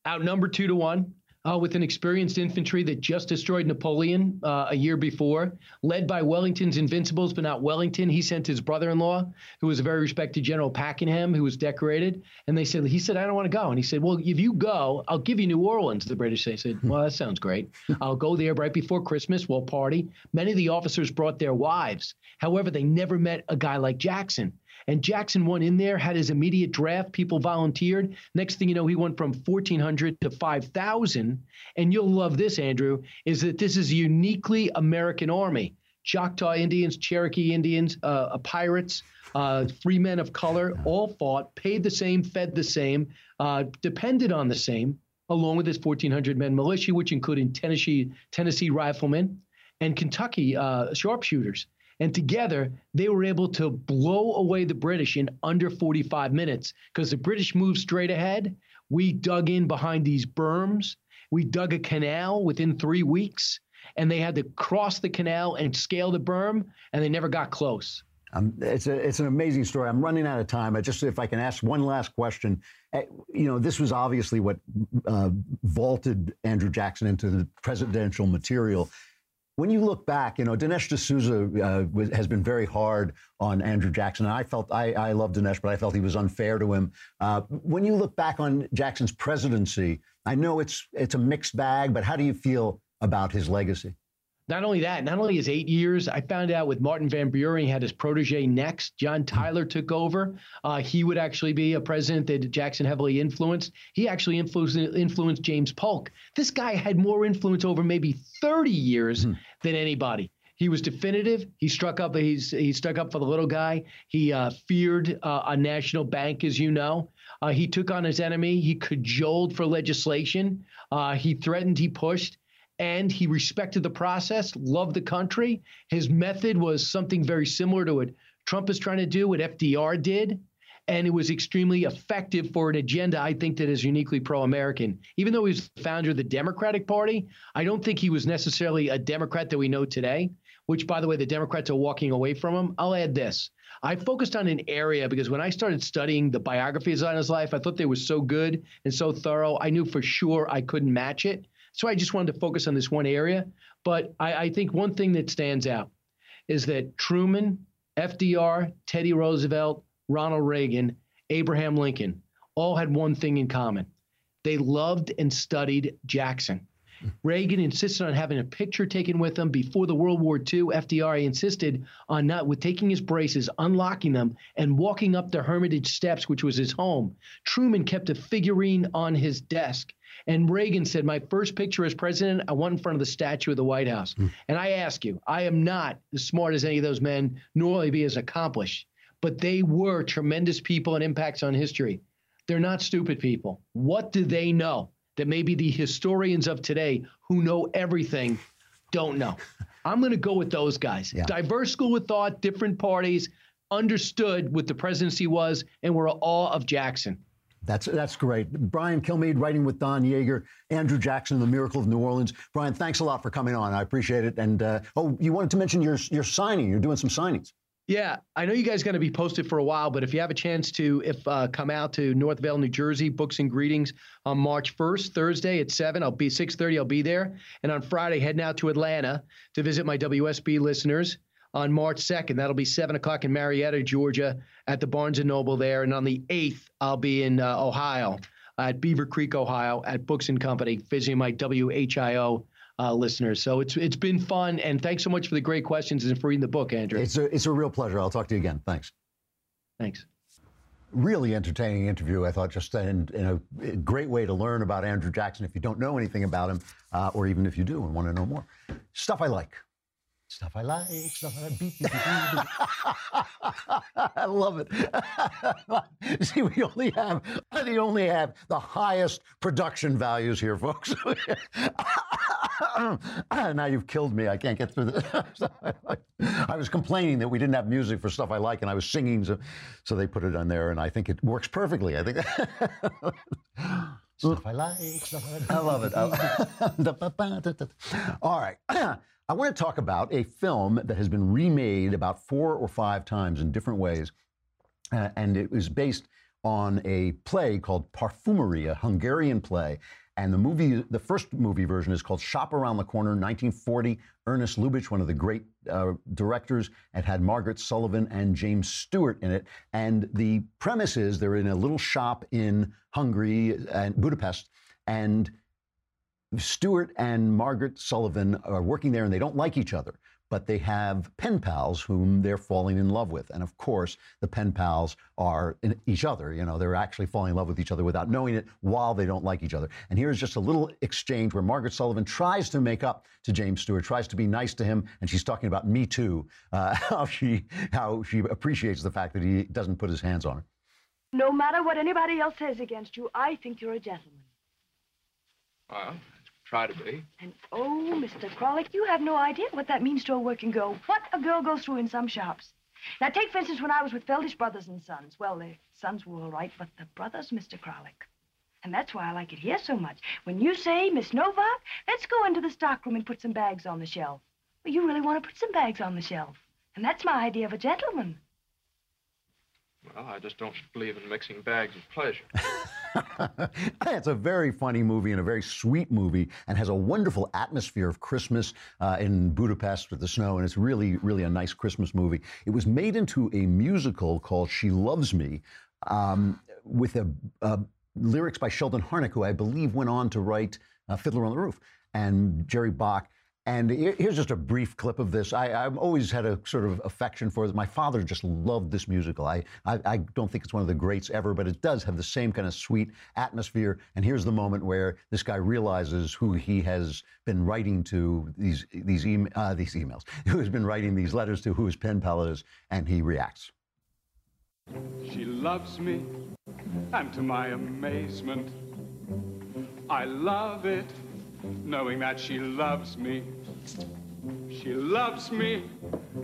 outnumbered two to one, uh, with an experienced infantry that just destroyed Napoleon uh, a year before, led by Wellington's Invincibles, but not Wellington. He sent his brother-in-law, who was a very respected General Pakenham, who was decorated, and they said he said I don't want to go, and he said, well, if you go, I'll give you New Orleans. The British they said, well, that sounds great. I'll go there right before Christmas. We'll party. Many of the officers brought their wives. However, they never met a guy like Jackson. And Jackson went in there, had his immediate draft. People volunteered. Next thing you know, he went from 1,400 to 5,000. And you'll love this, Andrew, is that this is a uniquely American army. Choctaw Indians, Cherokee Indians, uh, uh, pirates, uh, free men of color, all fought, paid the same, fed the same, uh, depended on the same, along with his 1,400 men militia, which included Tennessee, Tennessee riflemen and Kentucky uh, sharpshooters. And together, they were able to blow away the British in under 45 minutes because the British moved straight ahead. We dug in behind these berms. We dug a canal within three weeks, and they had to cross the canal and scale the berm, and they never got close. Um, it's a, it's an amazing story. I'm running out of time. I just if I can ask one last question. Uh, you know, this was obviously what uh, vaulted Andrew Jackson into the presidential material. When you look back, you know, Dinesh D'Souza uh, has been very hard on Andrew Jackson. And I felt I, I love Dinesh, but I felt he was unfair to him. Uh, when you look back on Jackson's presidency, I know it's it's a mixed bag, but how do you feel about his legacy? Not only that, not only his eight years, I found out with Martin Van Buren, he had his protege next. John Tyler took over. Uh, he would actually be a president that Jackson heavily influenced. He actually influenced, influenced James Polk. This guy had more influence over maybe 30 years than anybody. He was definitive. He struck up. He's he stuck up for the little guy. He uh, feared uh, a national bank, as you know. Uh, he took on his enemy. He cajoled for legislation. Uh, he threatened. He pushed and he respected the process, loved the country. His method was something very similar to what Trump is trying to do, what FDR did. And it was extremely effective for an agenda, I think, that is uniquely pro American. Even though he was the founder of the Democratic Party, I don't think he was necessarily a Democrat that we know today, which, by the way, the Democrats are walking away from him. I'll add this. I focused on an area because when I started studying the biographies on his life, I thought they were so good and so thorough. I knew for sure I couldn't match it. So I just wanted to focus on this one area. But I, I think one thing that stands out is that Truman, FDR, Teddy Roosevelt, Ronald Reagan, Abraham Lincoln all had one thing in common. They loved and studied Jackson. Reagan insisted on having a picture taken with him before the World War II. FDR insisted on not with taking his braces, unlocking them, and walking up the Hermitage steps, which was his home. Truman kept a figurine on his desk. And Reagan said, My first picture as president, I want in front of the statue of the White House. Hmm. And I ask you, I am not as smart as any of those men, nor will I be as accomplished, but they were tremendous people and impacts on history. They're not stupid people. What do they know that maybe the historians of today who know everything don't know? I'm going to go with those guys. Yeah. Diverse school of thought, different parties, understood what the presidency was, and were awe of Jackson. That's that's great. Brian Kilmeade writing with Don Yaeger, Andrew Jackson, The Miracle of New Orleans. Brian, thanks a lot for coming on. I appreciate it. And uh, oh, you wanted to mention your your signing. You're doing some signings. Yeah, I know you guys going to be posted for a while, but if you have a chance to, if uh, come out to Northvale, New Jersey, books and greetings on March 1st, Thursday at seven. I'll be 6:30. I'll be there, and on Friday heading out to Atlanta to visit my WSB listeners on March 2nd. That'll be 7 o'clock in Marietta, Georgia, at the Barnes & Noble there. And on the 8th, I'll be in uh, Ohio, at Beavercreek, Ohio, at Books & Company, visiting my WHIO uh, listeners. So it's it's been fun, and thanks so much for the great questions and for reading the book, Andrew. It's a, it's a real pleasure. I'll talk to you again. Thanks. Thanks. Really entertaining interview, I thought, just in, in a great way to learn about Andrew Jackson if you don't know anything about him, uh, or even if you do and want to know more. Stuff I like. Stuff I like, stuff I I love it. See, we only have we only have the highest production values here, folks. now you've killed me. I can't get through this. I was complaining that we didn't have music for stuff I like, and I was singing, so, so they put it on there, and I think it works perfectly. I think. stuff I like, stuff I like. I love it. All right. I want to talk about a film that has been remade about four or five times in different ways. Uh, and it was based on a play called Parfumerie, a Hungarian play. And the movie, the first movie version is called Shop Around the Corner, 1940. Ernst Lubitsch, one of the great uh, directors, and had Margaret Sullavan and James Stewart in it. And the premise is they're in a little shop in Hungary and Budapest, and Stewart and Margaret Sullavan are working there and they don't like each other, but they have pen pals whom they're falling in love with. And of course, the pen pals are in each other. You know, they're actually falling in love with each other without knowing it while they don't like each other. And here's just a little exchange where Margaret Sullavan tries to make up to James Stewart, tries to be nice to him, and she's talking about Me Too, uh, how she how she appreciates the fact that he doesn't put his hands on her. No matter what anybody else says against you, I think you're a gentleman. Well, try to be. And oh, Mr. Kralik, you have no idea what that means to a working girl. What a girl goes through in some shops. Now, take, for instance, when I was with Feldish Brothers and Sons. Well, the sons were all right, but the brothers, Mr. Kralik. And that's why I like it here so much. When you say, Miss Novak, let's go into the stockroom and put some bags on the shelf. Well, you really want to put some bags on the shelf. And that's my idea of a gentleman. Well, I just don't believe in mixing bags of pleasure. it's a very funny movie and a very sweet movie and has a wonderful atmosphere of Christmas uh, in Budapest with the snow. And it's really, really a nice Christmas movie. It was made into a musical called She Loves Me um, with a, uh, lyrics by Sheldon Harnick, who I believe went on to write uh, Fiddler on the Roof, and Jerry Bock. And here's just a brief clip of this. I, have always had a sort of affection for it. My father just loved this musical. I, I, I, don't think it's one of the greats ever, but it does have the same kind of sweet atmosphere. And here's the moment where this guy realizes who he has been writing to these these, e- uh, these emails, who has been writing these letters to, who his pen pal is, and he reacts. She loves me, and to my amazement, I love it knowing that she loves me. She loves me,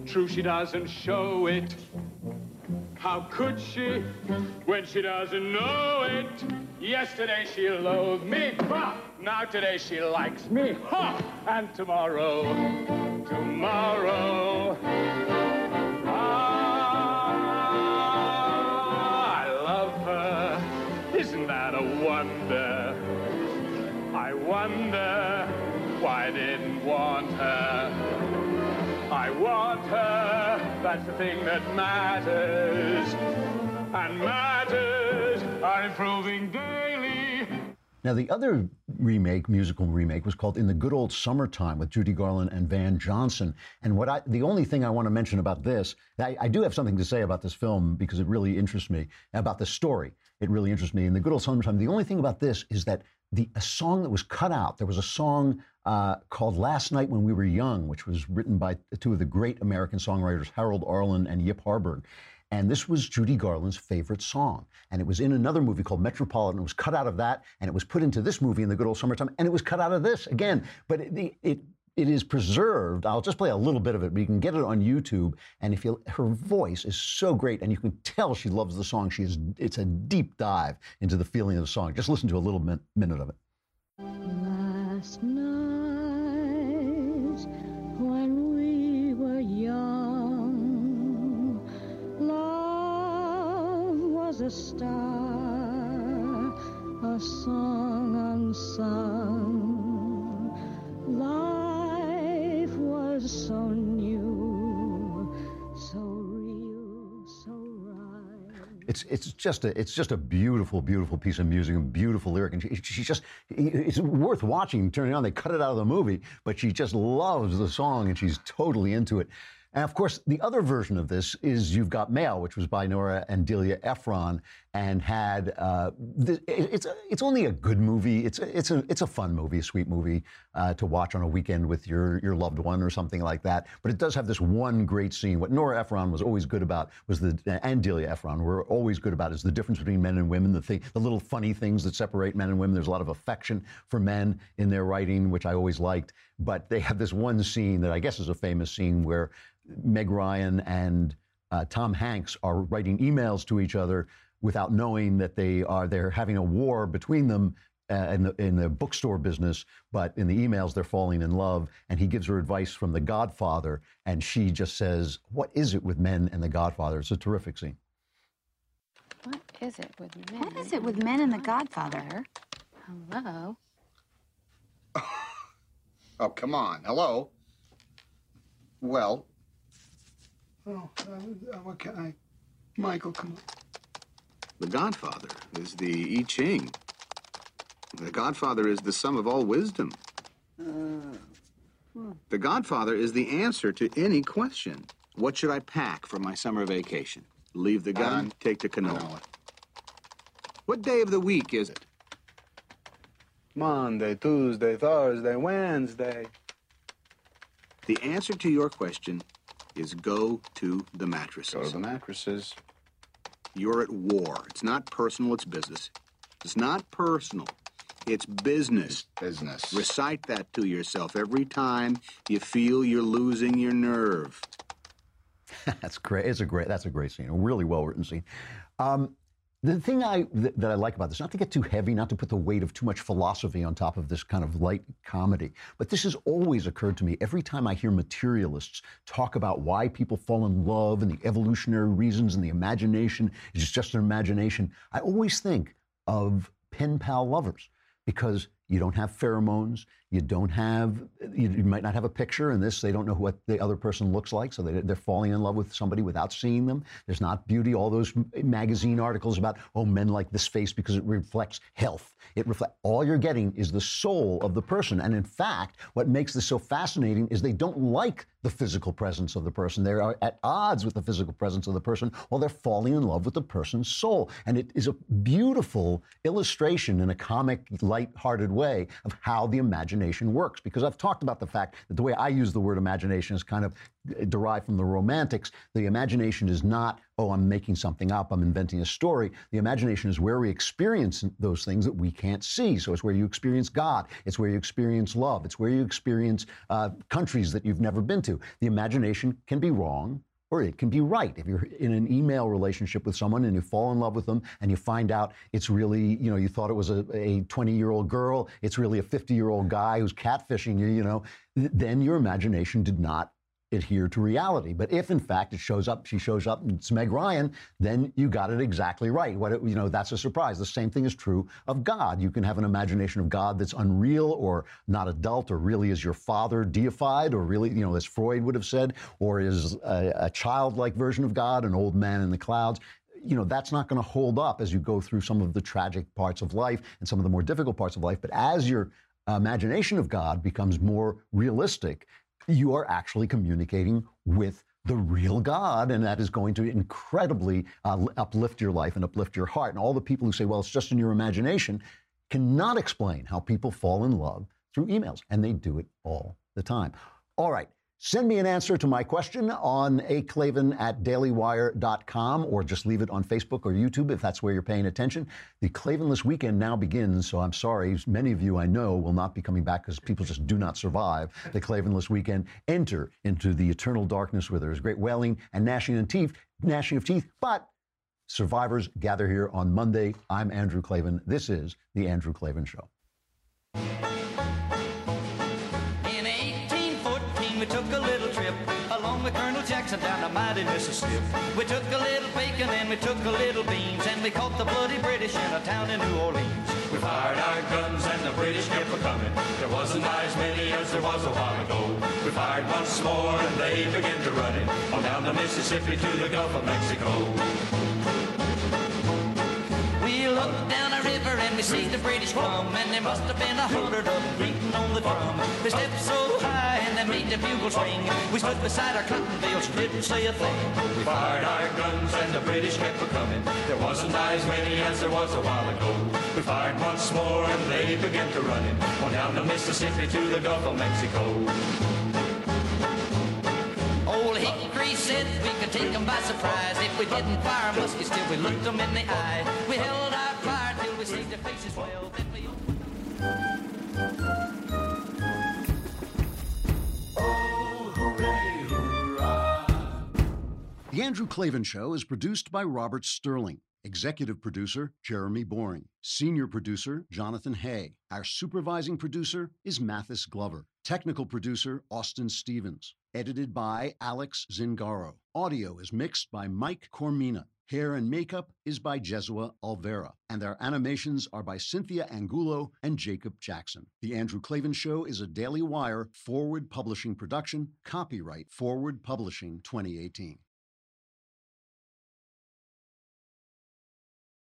true she doesn't show it. How could she when she doesn't know it? Yesterday she loathed me, ha! now today she likes me, ha! and tomorrow, tomorrow. That's the thing that matters. And matters are improving daily. Now, the other remake, musical remake, was called In the Good Old Summertime with Judy Garland and Van Johnson. And what I, the only thing I want to mention about this, I, I do have something to say about this film because it really interests me, about the story. It really interests me. In the Good Old Summertime, the only thing about this is that the a song that was cut out, there was a song uh, called Last Night When We Were Young, which was written by two of the great American songwriters, Harold Arlen and Yip Harburg. And this was Judy Garland's favorite song. And it was in another movie called Metropolitan. It was cut out of that, and it was put into this movie in the good old summertime, and it was cut out of this again. But it, it it is preserved. I'll just play a little bit of it, but you can get it on YouTube. And if you, her voice is so great, and you can tell she loves the song. She is. It's a deep dive into the feeling of the song. Just listen to a little min- minute of it. Last night, when we were young, love was a star, a song unsung. It's it's just a it's just a beautiful beautiful piece of music, a beautiful lyric, and she just it's worth watching. Turning on, they cut it out of the movie, but she just loves the song and she's totally into it. And of course, the other version of this is You've Got Mail, which was by Nora and Delia Ephron, and had uh, th- it's it's only a good movie. It's it's a it's a fun movie, a sweet movie uh, to watch on a weekend with your your loved one or something like that. But it does have this one great scene. What Nora Ephron was always good about was the and Delia Ephron were always good about is the difference between men and women, the thing, the little funny things that separate men and women. There's a lot of affection for men in their writing, which I always liked. But they have this one scene that I guess is a famous scene where Meg Ryan and uh, Tom Hanks are writing emails to each other without knowing that they are they're having a war between them uh, in the in the bookstore business, but in the emails they're falling in love. And he gives her advice from The Godfather, and she just says, "What is it with men and The Godfather?" It's a terrific scene. What is it with men? What is it with men and the Godfather? Hello? Oh, come on. Hello? Well, Oh, uh, what can I? Michael, come on. The Godfather is the I Ching. The Godfather is the sum of all wisdom. The Godfather is the answer to any question. What should I pack for my summer vacation? Leave the gun, take the cannoli. What day of the week is it? Monday, Tuesday, Thursday, Wednesday. The answer to your question is go to the mattresses. Go to the mattresses. You're at war. It's not personal, it's business. It's not personal, it's business. Business. Recite that to yourself every time you feel you're losing your nerve. that's great. It's a great. That's a great scene. A really well written scene. Um, the thing I th- that I like about this, not to get too heavy, not to put the weight of too much philosophy on top of this kind of light comedy, but this has always occurred to me every time I hear materialists talk about why people fall in love and the evolutionary reasons and the imagination is just an imagination. I always think of pen pal lovers because you don't have pheromones, you don't have, you, you might not have a picture in this, they don't know what the other person looks like, so they, they're falling in love with somebody without seeing them. There's not beauty, all those magazine articles about, oh, men like this face because it reflects health. It reflects, all you're getting is the soul of the person. And in fact, what makes this so fascinating is they don't like the physical presence of the person. They are at odds with the physical presence of the person while they're falling in love with the person's soul. And it is a beautiful illustration in a comic, light-hearted way of how the imagination works. Because I've talked about the fact that the way I use the word imagination is kind of uh, derived from the romantics. The imagination is not, oh, I'm making something up, I'm inventing a story. The imagination is where we experience those things that we can't see. So it's where you experience God, it's where you experience love, it's where you experience uh, countries that you've never been to. The imagination can be wrong or it can be right. If you're in an email relationship with someone and you fall in love with them and you find out it's really, you know, you thought it was a 20 year old girl, it's really a 50 year old guy who's catfishing you, you know, th- then your imagination did not adhere to reality. But if in fact it shows up, she shows up and it's Meg Ryan, then you got it exactly right. What it, you know, that's a surprise. The same thing is true of God. You can have an imagination of God that's unreal or not adult or really is your father deified or really, you know, as Freud would have said, or is a, a childlike version of God, an old man in the clouds you know that's not going to hold up as you go through some of the tragic parts of life and some of the more difficult parts of life but as your imagination of god becomes more realistic you are actually communicating with the real God, and that is going to incredibly uh, uplift your life and uplift your heart. And all the people who say, well, it's just in your imagination, cannot explain how people fall in love through emails, and they do it all the time. All right. Send me an answer to my question on aklavan at dailywire.com or just leave it on Facebook or YouTube if that's where you're paying attention. The Klavanless weekend now begins, so I'm sorry. Many of you I know will not be coming back because people just do not survive the Klavanless weekend. Enter into the eternal darkness where there is great wailing and gnashing of teeth, gnashing of teeth, but survivors gather here on Monday. I'm Andrew Klavan. This is The Andrew Klavan Show. With Colonel Jackson down the mighty Mississippi. We took a little bacon and we took a little beans and we caught the bloody British in a town in New Orleans. We fired our guns and the British kept a coming. There wasn't as many as there was a while ago. We fired once more and they began to run it on down the Mississippi to the Gulf of Mexico. See the British come, and there must have been a hundred of them beating on the drum. They stepped so high and they made the bugles ring. We stood beside our cotton bales, didn't say a thing. We fired our guns and the British kept a coming. There wasn't as many as there was a while ago. We fired once more and they began to run it on down the Mississippi to the Gulf of Mexico. Old Hickory said we could take them by surprise if we didn't fire muskets till we looked them in the eye. We held our we... The Andrew Klavan Show is produced by Robert Sterling. Executive producer, Jeremy Boring. Senior producer, Jonathan Hay. Our supervising producer is Mathis Glover. Technical producer, Austin Stevens. Edited by Alex Zingaro. Audio is mixed by Mike Coromina. Hair and makeup is by Jesua Alvera. And their animations are by Cynthia Angulo and Jacob Jackson. The Andrew Klavan Show is a Daily Wire forward publishing production. Copyright Forward Publishing 2018.